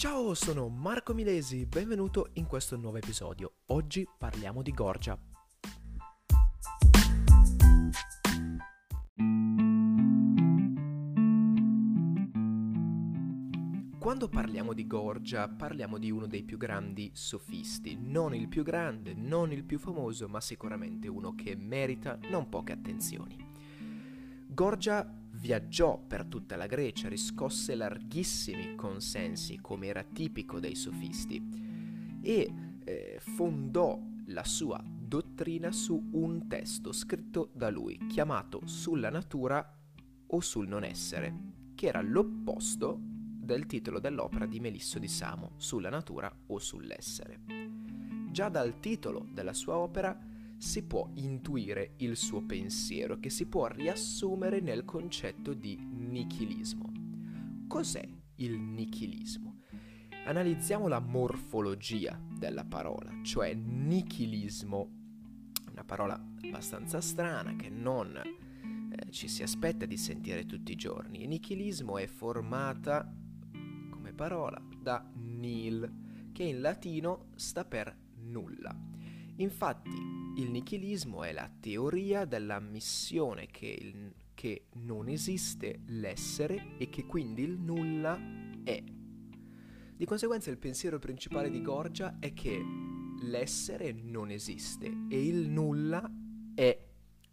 Ciao, sono Marco Milesi, benvenuto in questo nuovo episodio. Oggi parliamo di Gorgia. Quando parliamo di Gorgia parliamo di uno dei più grandi sofisti, non il più grande, non il più famoso, ma sicuramente uno che merita non poche attenzioni. Gorgia viaggiò per tutta la Grecia, riscosse larghissimi consensi come era tipico dei sofisti e eh, fondò la sua dottrina su un testo scritto da lui chiamato Sulla natura o sul non essere, che era l'opposto del titolo dell'opera di Melisso di Samo, Sulla natura o sull'essere. Già dal titolo della sua opera si può intuire il suo pensiero, che si può riassumere nel concetto di nichilismo. Cos'è il nichilismo? Analizziamo la morfologia della parola, cioè nichilismo, una parola abbastanza strana che non eh, ci si aspetta di sentire tutti i giorni. nichilismo è formata parola da nil, che in latino sta per nulla. Infatti, il nichilismo è la teoria dell'ammissione che, il, che non esiste l'essere e che quindi il nulla è. Di conseguenza il pensiero principale di Gorgia è che l'essere non esiste e il nulla è.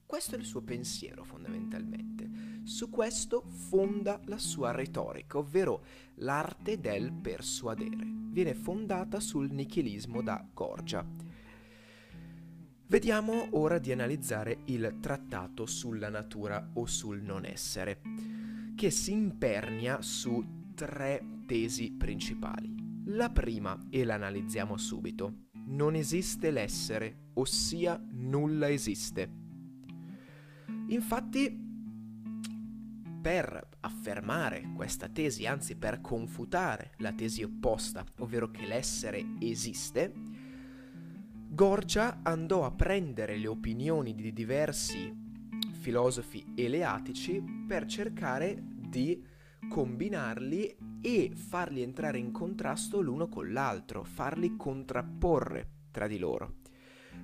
Questo è il suo pensiero fondamentalmente. Su questo fonda la sua retorica, ovvero l'arte del persuadere. Viene fondata sul nichilismo da Gorgia. Vediamo ora di analizzare il trattato sulla natura o sul non essere, che si impernia su tre tesi principali. La prima, e la analizziamo subito, non esiste l'essere, ossia nulla esiste. Infatti per affermare questa tesi, anzi per confutare la tesi opposta, ovvero che l'essere esiste, Gorgia andò a prendere le opinioni di diversi filosofi eleatici per cercare di combinarli e farli entrare in contrasto l'uno con l'altro, farli contrapporre tra di loro.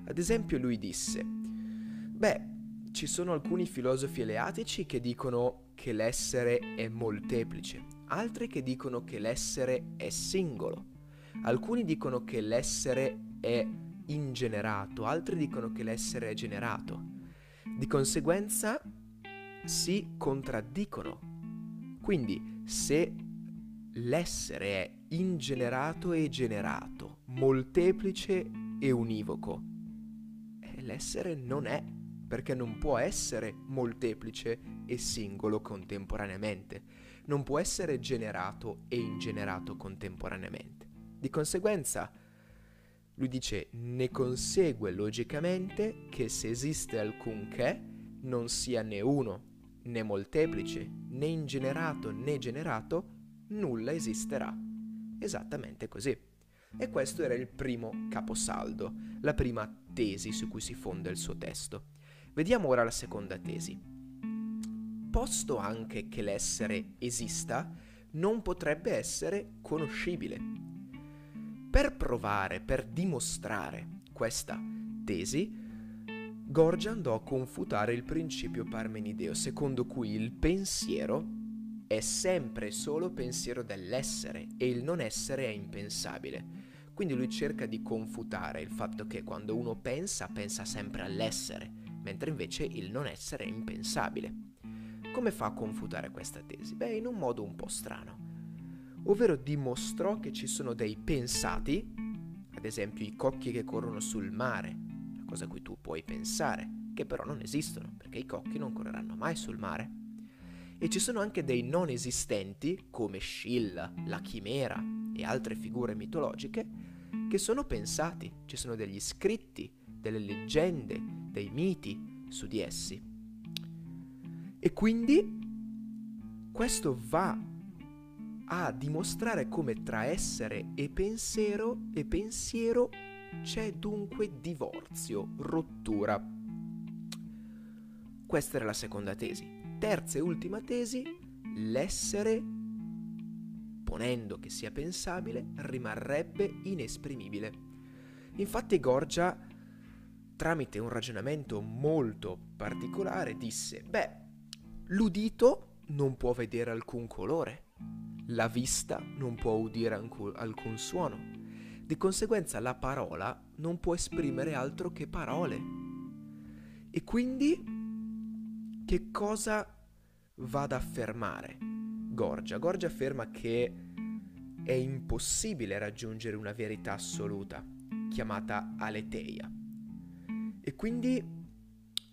Ad esempio lui disse, beh, ci sono alcuni filosofi eleatici che dicono che l'essere è molteplice, altri che dicono che l'essere è singolo, alcuni dicono che l'essere è ingenerato, altri dicono che l'essere è generato. Di conseguenza si contraddicono. Quindi se l'essere è ingenerato e generato, molteplice e univoco, eh, l'essere non è perché non può essere molteplice e singolo contemporaneamente, non può essere generato e ingenerato contemporaneamente. Di conseguenza, lui dice, ne consegue logicamente che se esiste alcunché non sia né uno, né molteplice, né ingenerato né generato, nulla esisterà. Esattamente così. E questo era il primo caposaldo, la prima tesi su cui si fonda il suo testo. Vediamo ora la seconda tesi. Posto anche che l'essere esista, non potrebbe essere conoscibile. Per provare, per dimostrare questa tesi, Gorgia andò a confutare il principio parmenideo, secondo cui il pensiero è sempre solo pensiero dell'essere e il non essere è impensabile. Quindi lui cerca di confutare il fatto che quando uno pensa, pensa sempre all'essere mentre invece il non essere è impensabile. Come fa a confutare questa tesi? Beh, in un modo un po' strano. Ovvero dimostrò che ci sono dei pensati, ad esempio i cocchi che corrono sul mare, una cosa a cui tu puoi pensare, che però non esistono, perché i cocchi non correranno mai sul mare. E ci sono anche dei non esistenti, come Scilla, la chimera e altre figure mitologiche, che sono pensati, ci sono degli scritti, delle leggende, dei miti su di essi. E quindi questo va a dimostrare come tra essere e pensiero e pensiero c'è dunque divorzio, rottura. Questa era la seconda tesi. Terza e ultima tesi, l'essere supponendo che sia pensabile, rimarrebbe inesprimibile. Infatti Gorgia, tramite un ragionamento molto particolare, disse, beh, l'udito non può vedere alcun colore, la vista non può udire alcun suono, di conseguenza la parola non può esprimere altro che parole. E quindi che cosa va ad affermare Gorgia? Gorgia afferma che è impossibile raggiungere una verità assoluta, chiamata aleteia. E quindi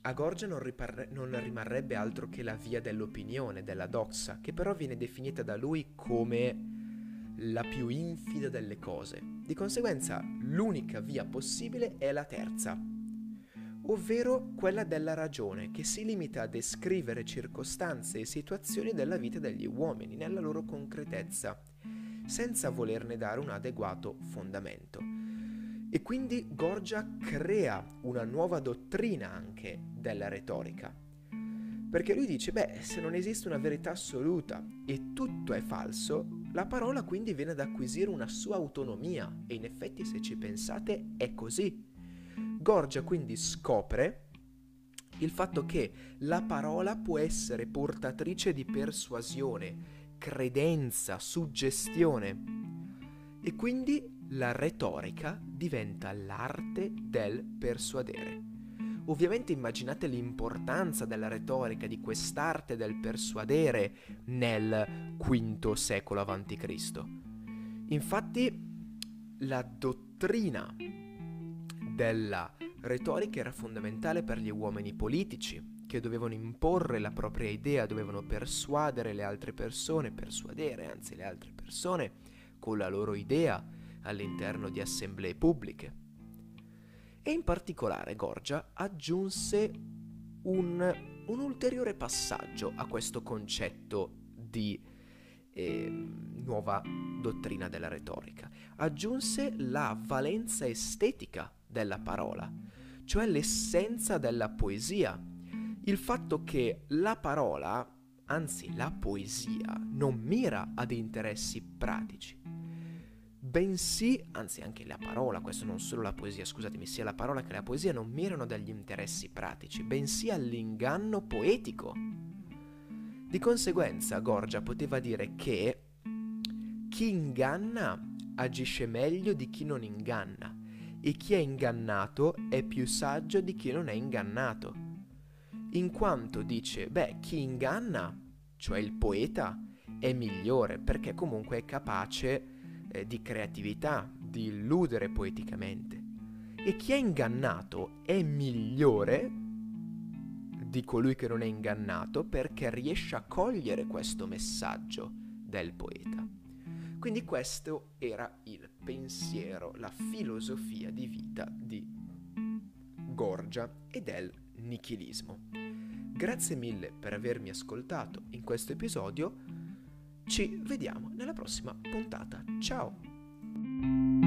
a Gorgia non, riparre- non rimarrebbe altro che la via dell'opinione, della doxa, che però viene definita da lui come la più infida delle cose. Di conseguenza, l'unica via possibile è la terza, ovvero quella della ragione, che si limita a descrivere circostanze e situazioni della vita degli uomini nella loro concretezza, senza volerne dare un adeguato fondamento. E quindi Gorgia crea una nuova dottrina anche della retorica. Perché lui dice, beh, se non esiste una verità assoluta e tutto è falso, la parola quindi viene ad acquisire una sua autonomia e in effetti se ci pensate è così. Gorgia quindi scopre il fatto che la parola può essere portatrice di persuasione, credenza, suggestione e quindi la retorica diventa l'arte del persuadere. Ovviamente immaginate l'importanza della retorica, di quest'arte del persuadere nel V secolo a.C. Infatti la dottrina della retorica era fondamentale per gli uomini politici, che dovevano imporre la propria idea, dovevano persuadere le altre persone, persuadere anzi le altre persone con la loro idea all'interno di assemblee pubbliche. E in particolare Gorgia aggiunse un, un ulteriore passaggio a questo concetto di eh, nuova dottrina della retorica. Aggiunse la valenza estetica della parola, cioè l'essenza della poesia. Il fatto che la parola, anzi la poesia, non mira ad interessi pratici, bensì, anzi anche la parola, questo non solo la poesia, scusatemi, sia la parola che la poesia non mirano dagli interessi pratici, bensì all'inganno poetico. Di conseguenza Gorgia poteva dire che chi inganna agisce meglio di chi non inganna e chi è ingannato è più saggio di chi non è ingannato. In quanto dice, beh, chi inganna, cioè il poeta, è migliore perché comunque è capace eh, di creatività, di illudere poeticamente. E chi è ingannato è migliore di colui che non è ingannato perché riesce a cogliere questo messaggio del poeta. Quindi questo era il pensiero, la filosofia di vita di Gorgia e del nichilismo. Grazie mille per avermi ascoltato in questo episodio ci vediamo nella prossima puntata. Ciao!